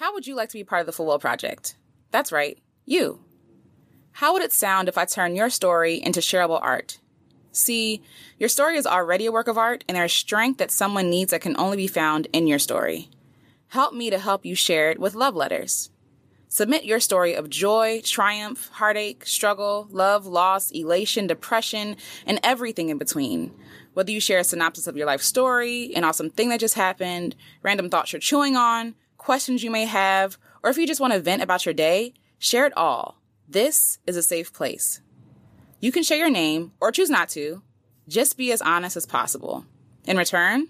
How would you like to be part of the Full Well Project? That's right, you. How would it sound if I turn your story into shareable art? See, your story is already a work of art, and there's strength that someone needs that can only be found in your story. Help me to help you share it with love letters. Submit your story of joy, triumph, heartache, struggle, love, loss, elation, depression, and everything in between. Whether you share a synopsis of your life story, an awesome thing that just happened, random thoughts you're chewing on, questions you may have, or if you just want to vent about your day, share it all. This is a safe place. You can share your name or choose not to. Just be as honest as possible. In return,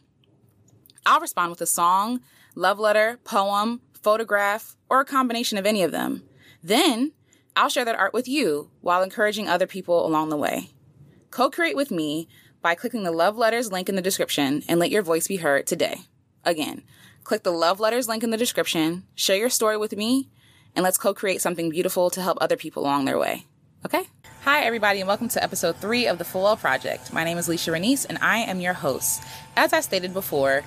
I'll respond with a song, love letter, poem, photograph, or a combination of any of them. Then I'll share that art with you while encouraging other people along the way. Co create with me by clicking the love letters link in the description and let your voice be heard today. Again, click the love letters link in the description, share your story with me, and let's co create something beautiful to help other people along their way. Okay? Hi, everybody, and welcome to episode three of the Full Well Project. My name is Alecia Renece, and I am your host. As I stated before,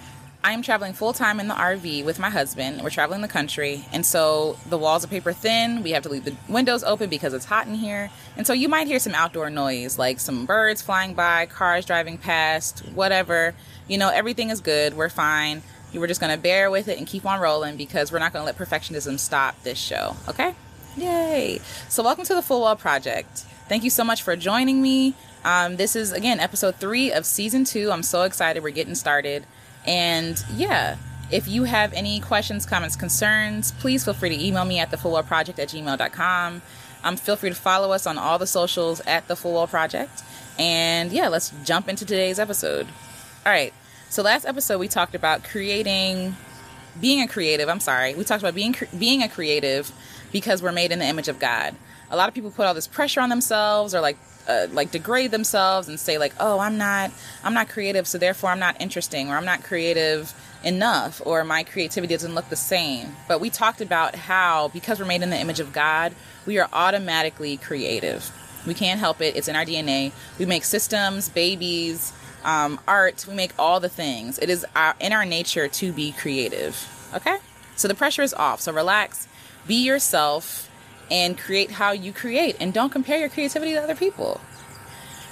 I am traveling full time in the RV with my husband. We're traveling the country, and so the walls are paper thin. We have to leave the windows open because it's hot in here. And so you might hear some outdoor noise, like some birds flying by, cars driving past, whatever. You know, everything is good. We're fine. We're just going to bear with it and keep on rolling because we're not going to let perfectionism stop this show, okay? Yay! So, welcome to the Full Well Project. Thank you so much for joining me. Um, this is, again, episode three of season two. I'm so excited. We're getting started. And yeah, if you have any questions, comments, concerns, please feel free to email me at thefullwellproject at gmail.com. Um, feel free to follow us on all the socials at the Full Well Project. And yeah, let's jump into today's episode. All right. So last episode we talked about creating, being a creative. I'm sorry, we talked about being being a creative because we're made in the image of God. A lot of people put all this pressure on themselves or like uh, like degrade themselves and say like oh i'm not i'm not creative so therefore i'm not interesting or i'm not creative enough or my creativity doesn't look the same but we talked about how because we're made in the image of god we are automatically creative we can't help it it's in our dna we make systems babies um, art we make all the things it is our, in our nature to be creative okay so the pressure is off so relax be yourself and create how you create and don't compare your creativity to other people.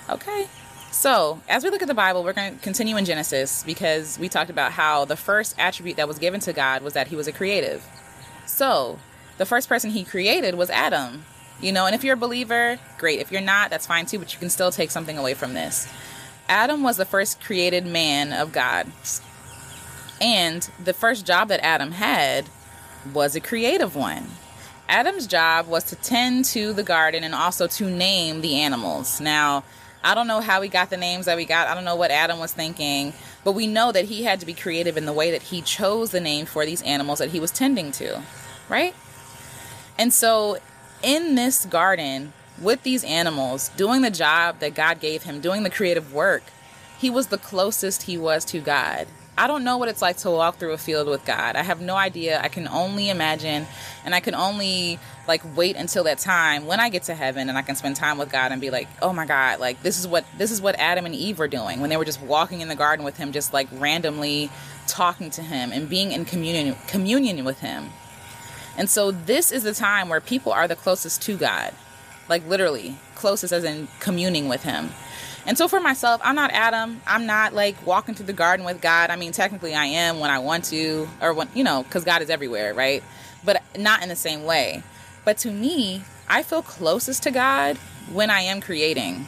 Okay? So, as we look at the Bible, we're going to continue in Genesis because we talked about how the first attribute that was given to God was that he was a creative. So, the first person he created was Adam. You know, and if you're a believer, great. If you're not, that's fine too, but you can still take something away from this. Adam was the first created man of God. And the first job that Adam had was a creative one. Adam's job was to tend to the garden and also to name the animals. Now, I don't know how he got the names that we got. I don't know what Adam was thinking, but we know that he had to be creative in the way that he chose the name for these animals that he was tending to, right? And so, in this garden, with these animals, doing the job that God gave him, doing the creative work, he was the closest he was to God. I don't know what it's like to walk through a field with God. I have no idea. I can only imagine and I can only like wait until that time when I get to heaven and I can spend time with God and be like, "Oh my God, like this is what this is what Adam and Eve were doing when they were just walking in the garden with him just like randomly talking to him and being in communion communion with him." And so this is the time where people are the closest to God. Like literally, closest as in communing with him. And so for myself, I'm not Adam. I'm not like walking through the garden with God. I mean, technically I am when I want to, or when, you know, because God is everywhere, right? But not in the same way. But to me, I feel closest to God when I am creating.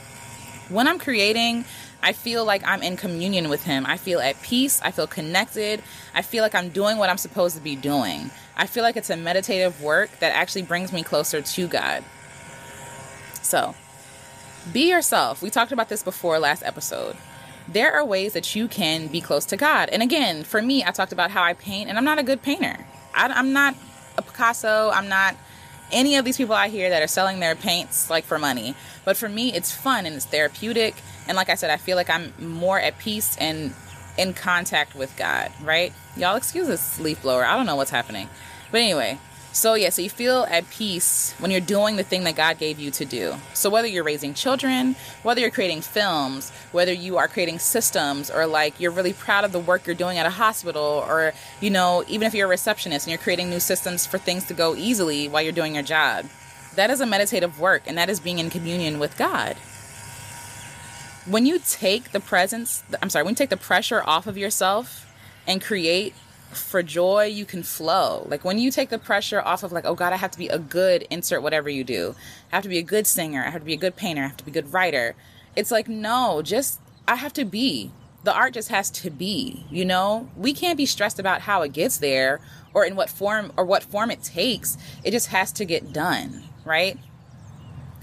When I'm creating, I feel like I'm in communion with Him. I feel at peace. I feel connected. I feel like I'm doing what I'm supposed to be doing. I feel like it's a meditative work that actually brings me closer to God. So, be yourself. We talked about this before last episode. There are ways that you can be close to God. And again, for me, I talked about how I paint, and I'm not a good painter. I, I'm not a Picasso. I'm not any of these people out here that are selling their paints like for money. But for me, it's fun and it's therapeutic. And like I said, I feel like I'm more at peace and in contact with God, right? Y'all excuse this leaf blower. I don't know what's happening. But anyway, So, yeah, so you feel at peace when you're doing the thing that God gave you to do. So, whether you're raising children, whether you're creating films, whether you are creating systems, or like you're really proud of the work you're doing at a hospital, or, you know, even if you're a receptionist and you're creating new systems for things to go easily while you're doing your job, that is a meditative work and that is being in communion with God. When you take the presence, I'm sorry, when you take the pressure off of yourself and create for joy, you can flow. Like when you take the pressure off of like, oh God, I have to be a good insert whatever you do. I have to be a good singer. I have to be a good painter. I have to be a good writer. It's like, no, just I have to be. The art just has to be, you know? We can't be stressed about how it gets there or in what form or what form it takes. It just has to get done, right?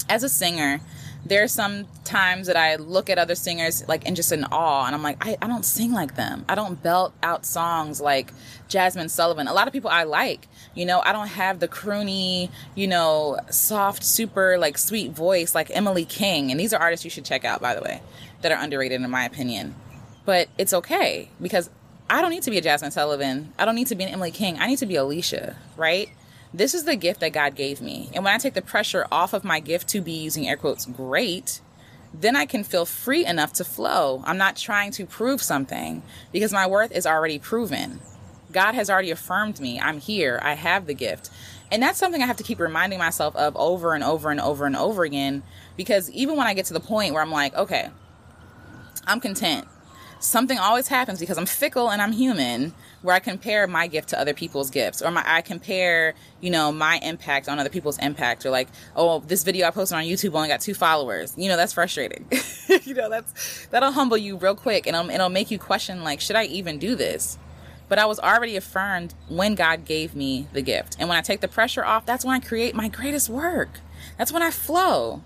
As a singer, there's some times that I look at other singers like in just in awe and I'm like, I, I don't sing like them. I don't belt out songs like Jazmine Sullivan. A lot of people I like, you know, I don't have the croony, you know, soft, super like sweet voice like Emily King. And these are artists you should check out, by the way, that are underrated in my opinion. But it's okay because I don't need to be a Jazmine Sullivan. I don't need to be an Emily King. I need to be Alecia, right? This is the gift that God gave me. And when I take the pressure off of my gift to be using air quotes great, then I can feel free enough to flow. I'm not trying to prove something because my worth is already proven. God has already affirmed me. I'm here. I have the gift. And that's something I have to keep reminding myself of over and over and over and over again because even when I get to the point where I'm like, okay, I'm content something always happens because I'm fickle and I'm human where I compare my gift to other people's gifts or my I compare, you know, my impact on other people's impact or like, oh, this video I posted on YouTube only got 2 followers. You know, that's frustrating. you know, that's that'll humble you real quick and it'll, it'll make you question like, should I even do this? But I was already affirmed when God gave me the gift. And when I take the pressure off, that's when I create my greatest work. That's when I flow.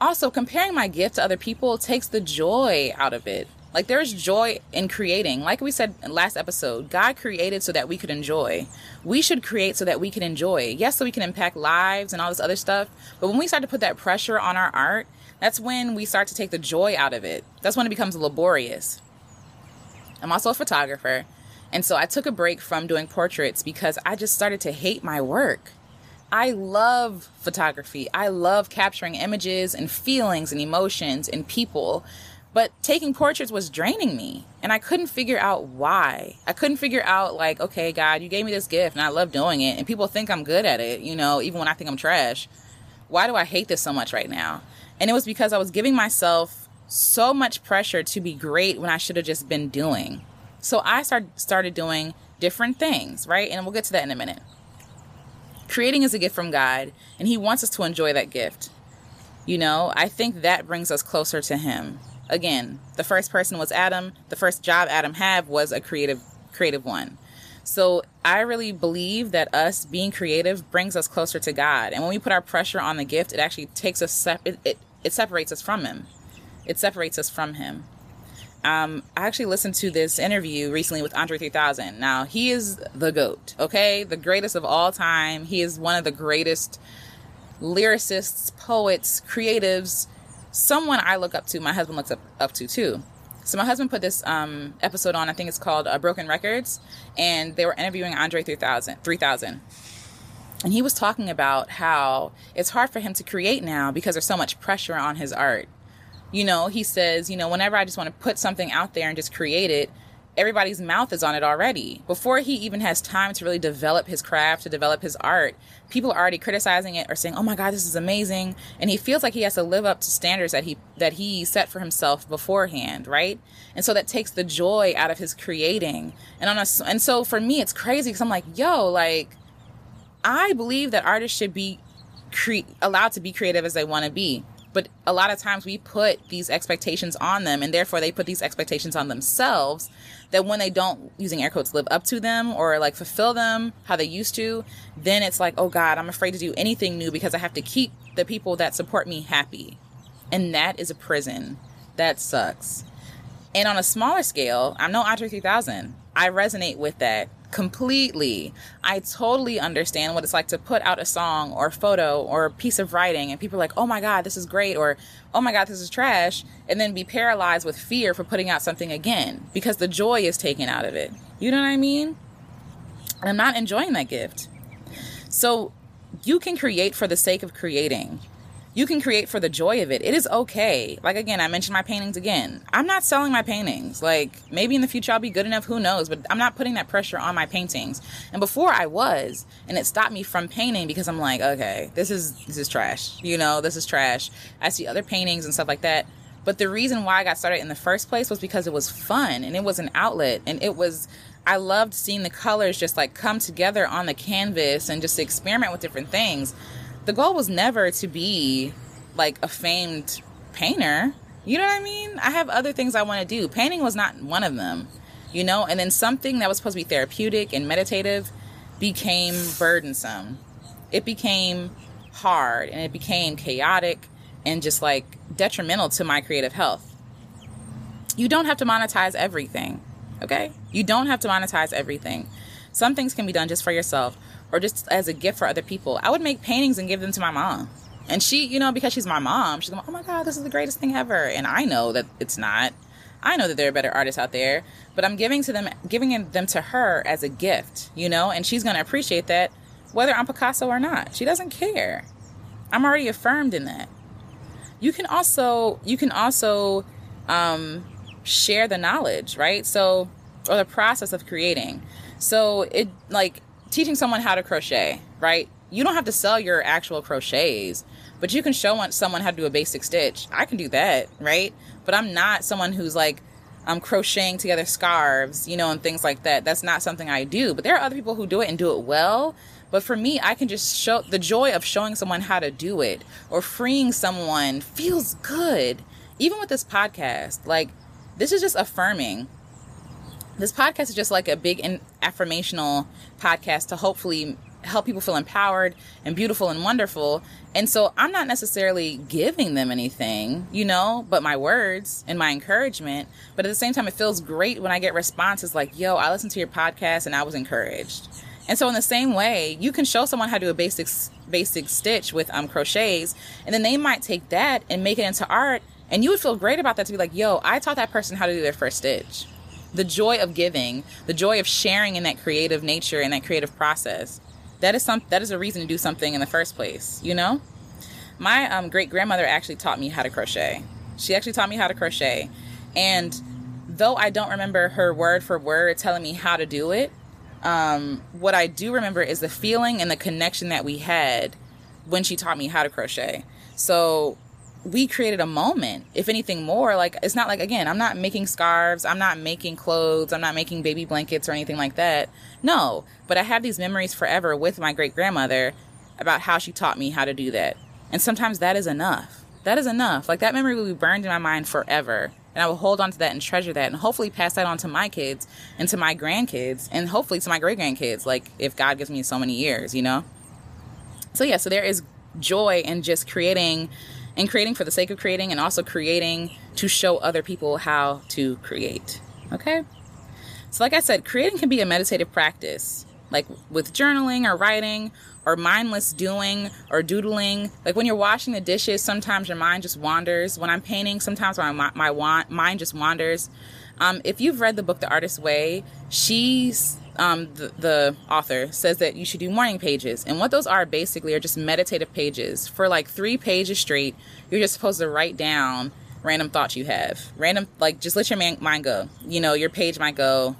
Also, comparing my gift to other people takes the joy out of it. Like there's joy in creating. Like we said last episode, God created so that we could enjoy. We should create so that we can enjoy. Yes, so we can impact lives and all this other stuff. But when we start to put that pressure on our art, that's when we start to take the joy out of it. That's when it becomes laborious. I'm also a photographer. And so I took a break from doing portraits because I just started to hate my work. I love photography. I love capturing images and feelings and emotions and people. But taking portraits was draining me. And I couldn't figure out why. I couldn't figure out, like, okay, God, you gave me this gift and I love doing it. And people think I'm good at it, you know, even when I think I'm trash. Why do I hate this so much right now? And it was because I was giving myself so much pressure to be great when I should have just been doing. So I started started doing different things, right? And we'll get to that in a minute. Creating is a gift from God, and He wants us to enjoy that gift. You know, I think that brings us closer to Him. Again, the first person was Adam. The first job Adam had was a creative, creative one. So I really believe that us being creative brings us closer to God. And when we put our pressure on the gift, it actually takes us, it, it, it separates us from Him. It separates us from Him. Um, I actually listened to this interview recently with Andre 3000. Now, he is the GOAT, okay? The greatest of all time. He is one of the greatest lyricists, poets, creatives, someone I look up to, my husband looks up, up to too. So, my husband put this um, episode on, I think it's called uh, Broken Records, and they were interviewing Andre 3000. 3000. And he was talking about how it's hard for him to create now because there's so much pressure on his art you know, he says, you know, whenever I just want to put something out there and just create it, everybody's mouth is on it already. Before he even has time to really develop his craft, to develop his art, people are already criticizing it or saying, "Oh my god, this is amazing." And he feels like he has to live up to standards that he that he set for himself beforehand, right? And so that takes the joy out of his creating. And on a and so for me it's crazy cuz I'm like, "Yo, like I believe that artists should be cre- allowed to be creative as they want to be." But a lot of times we put these expectations on them, and therefore they put these expectations on themselves that when they don't, using air quotes, live up to them or like fulfill them how they used to, then it's like, oh God, I'm afraid to do anything new because I have to keep the people that support me happy. And that is a prison. That sucks. And on a smaller scale, I'm no Andre 3000. I resonate with that completely. I totally understand what it's like to put out a song or a photo or a piece of writing and people are like, oh my God, this is great, or oh my God, this is trash, and then be paralyzed with fear for putting out something again because the joy is taken out of it. You know what I mean? And I'm not enjoying that gift. So you can create for the sake of creating. You can create for the joy of it. It is okay. Like again, I mentioned my paintings again. I'm not selling my paintings. Like maybe in the future I'll be good enough, who knows, but I'm not putting that pressure on my paintings. And before I was, and it stopped me from painting because I'm like, okay, this is this is trash. You know, this is trash. I see other paintings and stuff like that. But the reason why I got started in the first place was because it was fun and it was an outlet and it was I loved seeing the colors just like come together on the canvas and just experiment with different things the goal was never to be like a famed painter. You know what I mean? I have other things I want to do. Painting was not one of them, you know? And then something that was supposed to be therapeutic and meditative became burdensome. It became hard and it became chaotic and just like detrimental to my creative health. You don't have to monetize everything, okay? You don't have to monetize everything. Some things can be done just for yourself or just as a gift for other people. I would make paintings and give them to my mom. And she, you know, because she's my mom, she's like, oh my God, this is the greatest thing ever. And I know that it's not. I know that there are better artists out there, but I'm giving to them, giving them to her as a gift, you know, and she's going to appreciate that whether I'm Picasso or not. She doesn't care. I'm already affirmed in that. You can also, you can also um, share the knowledge, right? So, or the process of creating. So it like teaching someone how to crochet, right? You don't have to sell your actual crochets, but you can show someone how to do a basic stitch. I can do that, right? But I'm not someone who's like, I'm crocheting together scarves, you know, and things like that. That's not something I do. But there are other people who do it and do it well. But for me, I can just show the joy of showing someone how to do it or freeing someone feels good. Even with this podcast, like, this is just affirming this podcast is just like a big in- affirmational podcast to hopefully help people feel empowered and beautiful and wonderful. And so I'm not necessarily giving them anything, you know, but my words and my encouragement. But at the same time, it feels great when I get responses like, yo, I listened to your podcast and I was encouraged. And so in the same way, you can show someone how to do a basic basic stitch with um crochets, and then they might take that and make it into art, and you would feel great about that to be like, yo, I taught that person how to do their first stitch the joy of giving, the joy of sharing in that creative nature and that creative process. That is some that is a reason to do something in the first place, you know? My um, great grandmother actually taught me how to crochet. She actually taught me how to crochet. And though I don't remember her word for word telling me how to do it, um, what I do remember is the feeling and the connection that we had when she taught me how to crochet. So we created a moment if anything more like it's not like again i'm not making scarves i'm not making clothes i'm not making baby blankets or anything like that. No but i have these memories forever with my great grandmother about how she taught me how to do that. And sometimes that is enough. That is enough. Like that memory will be burned in my mind forever and i will hold on to that and treasure that and hopefully pass that on to my kids and to my grandkids and hopefully to my great grandkids like if god gives me so many years you know? So yeah so there is joy in just creating and creating for the sake of creating and also creating to show other people how to create. Okay? So, like I said, creating can be a meditative practice, like with journaling or writing or mindless doing or doodling. Like when you're washing the dishes, sometimes your mind just wanders. When I'm painting, sometimes my, my mind just wanders. Um, if you've read the book The Artist's Way, she's um, the, the author says that you should do morning pages. And what those are basically are just meditative pages. For like three pages straight, you're just supposed to write down random thoughts you have. Random, like just let your man, mind go. You know, your page might go.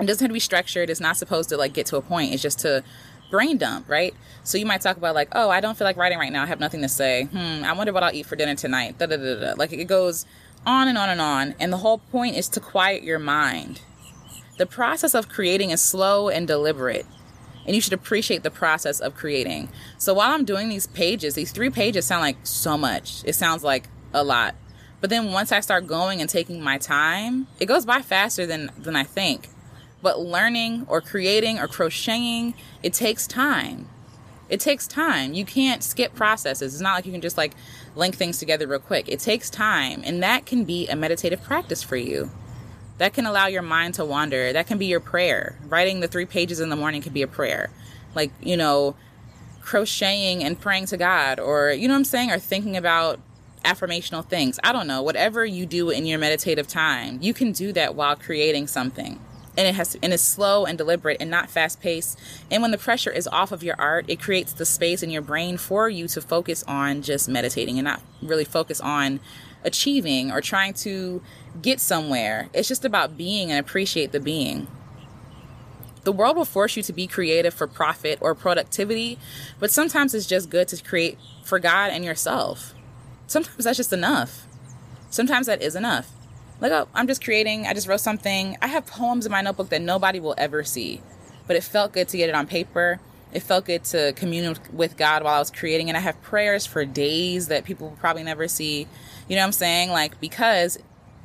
It doesn't have to be structured. It's not supposed to like get to a point. It's just to brain dump, right? So you might talk about like, oh, I don't feel like writing right now. I have nothing to say. Hmm, I wonder what I'll eat for dinner tonight. Da da da da. Like it goes on and on and on. And the whole point is to quiet your mind the process of creating is slow and deliberate, and you should appreciate the process of creating. So while I'm doing these pages, these three pages sound like so much. It sounds like a lot. But then once I start going and taking my time, it goes by faster than than I think. But learning or creating or crocheting, it takes time. It takes time. You can't skip processes. It's not like you can just like link things together real quick. It takes time, and that can be a meditative practice for you that can allow your mind to wander. That can be your prayer. Writing the three pages in the morning can be a prayer. Like, you know, crocheting and praying to God, or, you know what I'm saying, or thinking about affirmational things. I don't know. Whatever you do in your meditative time, you can do that while creating something. and it has to, and it's slow and deliberate and not fast paced. And when the pressure is off of your art, it creates the space in your brain for you to focus on just meditating and not really focus on achieving or trying to get somewhere. It's just about being and appreciate the being. The world will force you to be creative for profit or productivity, but sometimes it's just good to create for God and yourself. Sometimes that's just enough. Sometimes that is enough. Like, oh, I'm just creating, I just wrote something. I have poems in my notebook that nobody will ever see, but it felt good to get it on paper. It felt good to commune with God while I was creating, and I have prayers for days that people will probably never see. You know what I'm saying? Like, because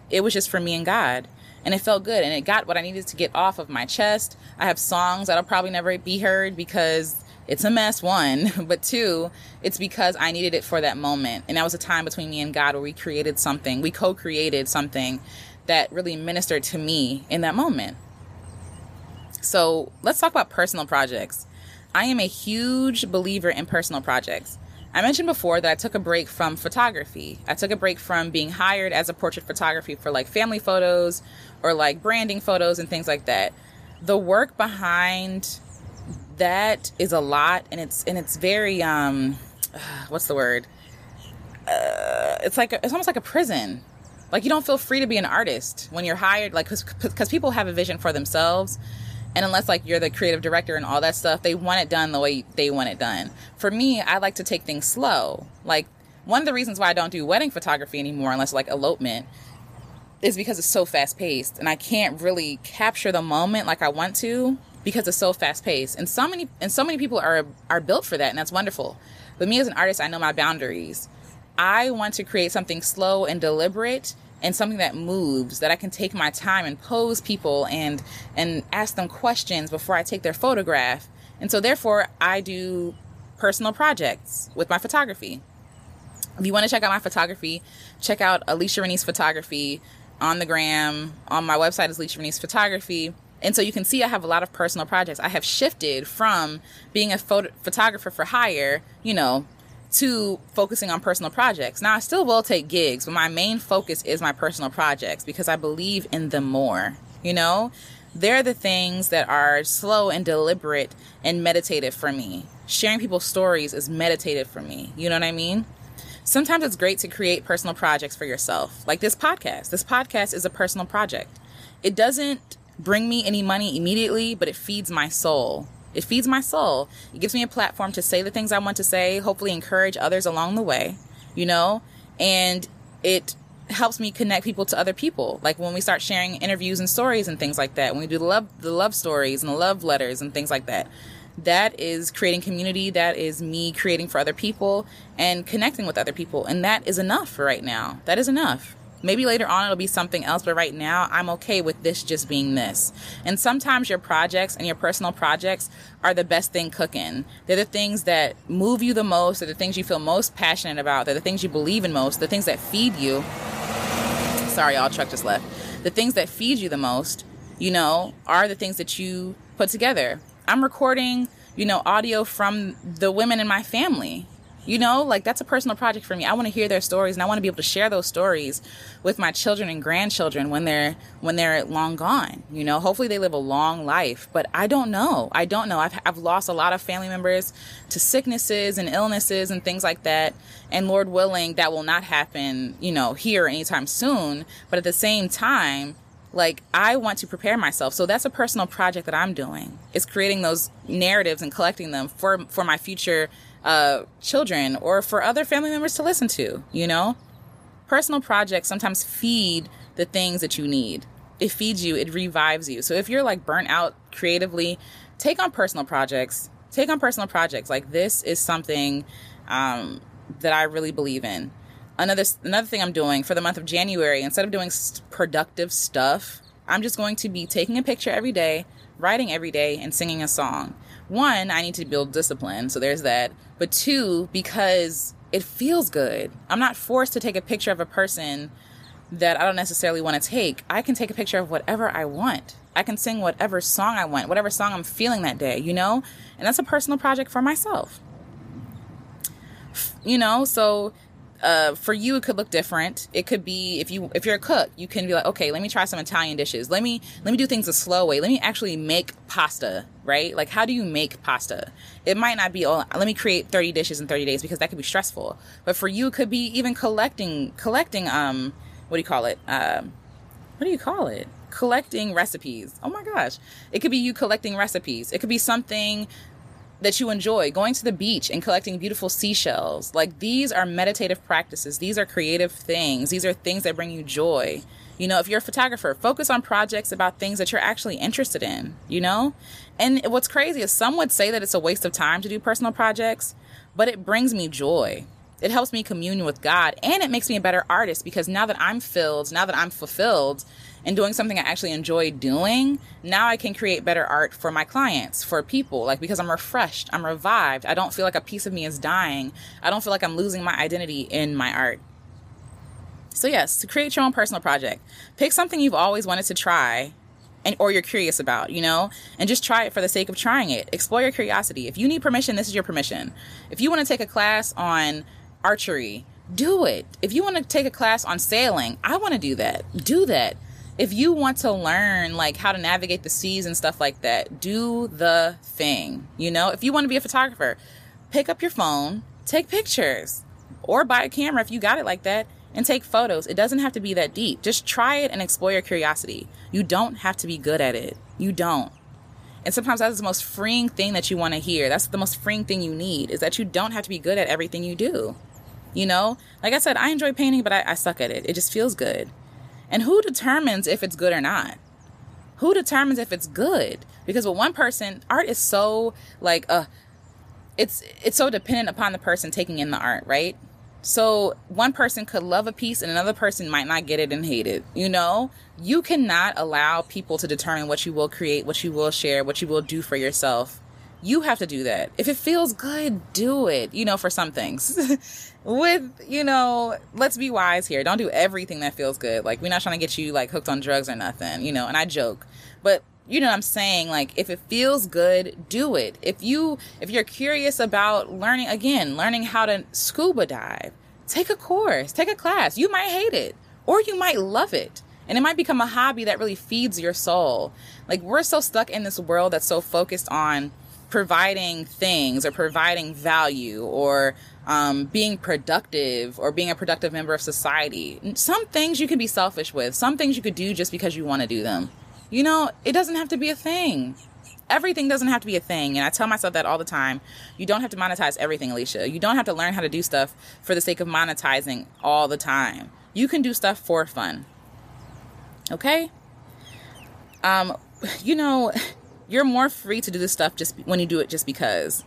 it was just for me and God and it felt good and it got what I needed to get off of my chest. I have songs that'll probably never be heard because it's a mess, one, but two, it's because I needed it for that moment. And that was a time between me and God where we created something, we co created something that really ministered to me in that moment. So let's talk about personal projects. I am a huge believer in personal projects. I mentioned before that I took a break from photography. I took a break from being hired as a portrait photography for like family photos or like branding photos and things like that. The work behind that is a lot and it's and it's very um what's the word? Uh, it's like a, it's almost like a prison. Like you don't feel free to be an artist when you're hired like cuz people have a vision for themselves and unless like you're the creative director and all that stuff, they want it done the way they want it done. For me, I like to take things slow. Like one of the reasons why I don't do wedding photography anymore, unless like elopement, is because it's so fast paced and I can't really capture the moment like I want to because it's so fast paced. And so many and so many people are are built for that and that's wonderful. But me as an artist, I know my boundaries. I want to create something slow and deliberate and something that moves that I can take my time and pose people and and ask them questions before I take their photograph. And so therefore I do personal projects with my photography. If you want to check out my photography, check out Alecia Renece Photography on the gram. On my website is Alecia Renece Photography. And so you can see I have a lot of personal projects. I have shifted from being a photo- photographer for hire, you know, to focusing on personal projects. Now, I still will take gigs, but my main focus is my personal projects because I believe in them more. You know, they're the things that are slow and deliberate and meditative for me. Sharing people's stories is meditative for me. You know what I mean? Sometimes it's great to create personal projects for yourself, like this podcast. This podcast is a personal project. It doesn't bring me any money immediately, but it feeds my soul. It feeds my soul. It gives me a platform to say the things I want to say, hopefully encourage others along the way, you know? And it helps me connect people to other people. Like when we start sharing interviews and stories and things like that, when we do the love the love stories and the love letters and things like that. That is creating community, that is me creating for other people and connecting with other people. And that is enough right now. That is enough. Maybe later on it'll be something else, but right now I'm okay with this just being this. And sometimes your projects and your personal projects are the best thing cooking. They're the things that move you the most, they're the things you feel most passionate about, they're the things you believe in most, the things that feed you. Sorry, y'all, truck just left. The things that feed you the most, you know, are the things that you put together. I'm recording, you know, audio from the women in my family you know, like that's a personal project for me. I want to hear their stories and I want to be able to share those stories with my children and grandchildren when they're when they're long gone. You know, hopefully they live a long life, but I don't know. I don't know. I've I've lost a lot of family members to sicknesses and illnesses and things like that. And Lord willing, that will not happen, you know, here anytime soon, but at the same time, like I want to prepare myself. So that's a personal project that I'm doing. Is creating those narratives and collecting them for for my future uh, children or for other family members to listen to, you know? Personal projects sometimes feed the things that you need. It feeds you, it revives you. So if you're like burnt out creatively, take on personal projects. Take on personal projects. Like this is something um, that I really believe in. Another another thing I'm doing for the month of January, instead of doing productive stuff, I'm just going to be taking a picture every day, writing every day, and singing a song one, I need to build discipline. So there's that. But two, because it feels good. I'm not forced to take a picture of a person that I don't necessarily want to take. I can take a picture of whatever I want. I can sing whatever song I want, whatever song I'm feeling that day, you know? And that's a personal project for myself. You know, so uh, for you it could look different. It could be if you if you're a cook you can be like okay let me try some italian dishes. Let me let me do things a slow way. Let me actually make pasta right? Like how do you make pasta? It might not be oh let me create 30 dishes in 30 days because that could be stressful. But for you it could be even collecting collecting um what do you call it? Um what do you call it? Collecting recipes. Oh my gosh. It could be you collecting recipes. It could be something that you enjoy, going to the beach and collecting beautiful seashells. Like these are meditative practices. These are creative things. These are things that bring you joy. You know, if you're a photographer, focus on projects about things that you're actually interested in, you know? And what's crazy is some would say that it's a waste of time to do personal projects, but it brings me joy. It helps me commune with God and it makes me a better artist because now that I'm filled, now that I'm fulfilled, and doing something I actually enjoy doing, now I can create better art for my clients, for people, like because I'm refreshed, I'm revived. I don't feel like a piece of me is dying. I don't feel like I'm losing my identity in my art. So yes, to create your own personal project, pick something you've always wanted to try and or you're curious about, you know, and just try it for the sake of trying it. Explore your curiosity. If you need permission, this is your permission. If you want to take a class on archery, do it. If you want to take a class on sailing, I want to do that. Do that if you want to learn like how to navigate the seas and stuff like that, do the thing. You know, if you want to be a photographer, pick up your phone, take pictures, or buy a camera if you got it like that and take photos. It doesn't have to be that deep. Just try it and explore your curiosity. You don't have to be good at it. You don't. And sometimes that's the most freeing thing that you want to hear. That's the most freeing thing you need is that you don't have to be good at everything you do. You know, like I said, I enjoy painting, but I, I suck at it. It just feels good. And who determines if it's good or not? Who determines if it's good? Because with one person, art is so like uh it's it's so dependent upon the person taking in the art, right? So one person could love a piece and another person might not get it and hate it. You know, you cannot allow people to determine what you will create, what you will share, what you will do for yourself. You have to do that. If it feels good, do it, you know, for some things. with you know let's be wise here. Don't do everything that feels good. Like we're not trying to get you like hooked on drugs or nothing you know and i joke. But you know what i'm saying? Like if it feels good do it. If you if you're curious about learning again learning how to scuba dive take a course take a class. You might hate it or you might love it. And it might become a hobby that really feeds your soul. Like we're so stuck in this world that's so focused on providing things or providing value or um, being productive or being a productive member of society. Some things you can be selfish with, some things you could do just because you want to do them. You know, it doesn't have to be a thing. Everything doesn't have to be a thing. And I tell myself that all the time. You don't have to monetize everything, Alecia. You don't have to learn how to do stuff for the sake of monetizing all the time. You can do stuff for fun. Okay? Um, you know, you're more free to do this stuff just when you do it just because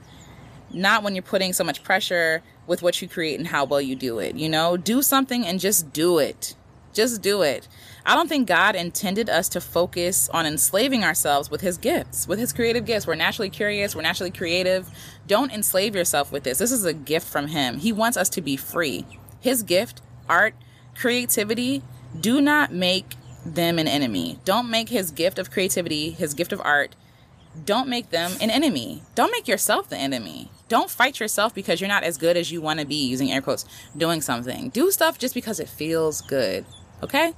not when you're putting so much pressure with what you create and how well you do it. You know, do something and just do it. Just do it. I don't think God intended us to focus on enslaving ourselves with his gifts, with his creative gifts. We're naturally curious, we're naturally creative. Don't enslave yourself with this. This is a gift from him. He wants us to be free. His gift, art, creativity, do not make them an enemy. Don't make his gift of creativity, his gift of art, don't make them an enemy. Don't make yourself the enemy. Don't fight yourself because you're not as good as you want to be, using air quotes, doing something. Do stuff just because it feels good. Okay?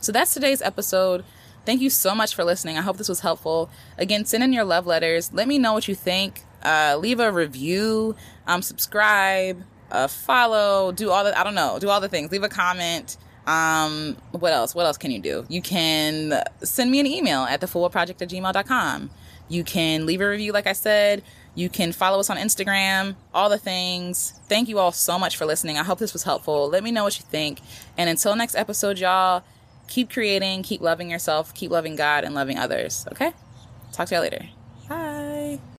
So that's today's episode. Thank you so much for listening. I hope this was helpful. Again, send in your love letters. Let me know what you think. Uh, leave a review, um, subscribe, uh, follow, do all the, I don't know, do all the things. Leave a comment. Um, what else? What else can you do? You can send me an email at thefullproject at gmail.com. You can leave a review, like I said. You can follow us on Instagram, all the things. Thank you all so much for listening. I hope this was helpful. Let me know what you think. And until next episode, y'all, keep creating, keep loving yourself, keep loving God, and loving others. Okay? Talk to y'all later.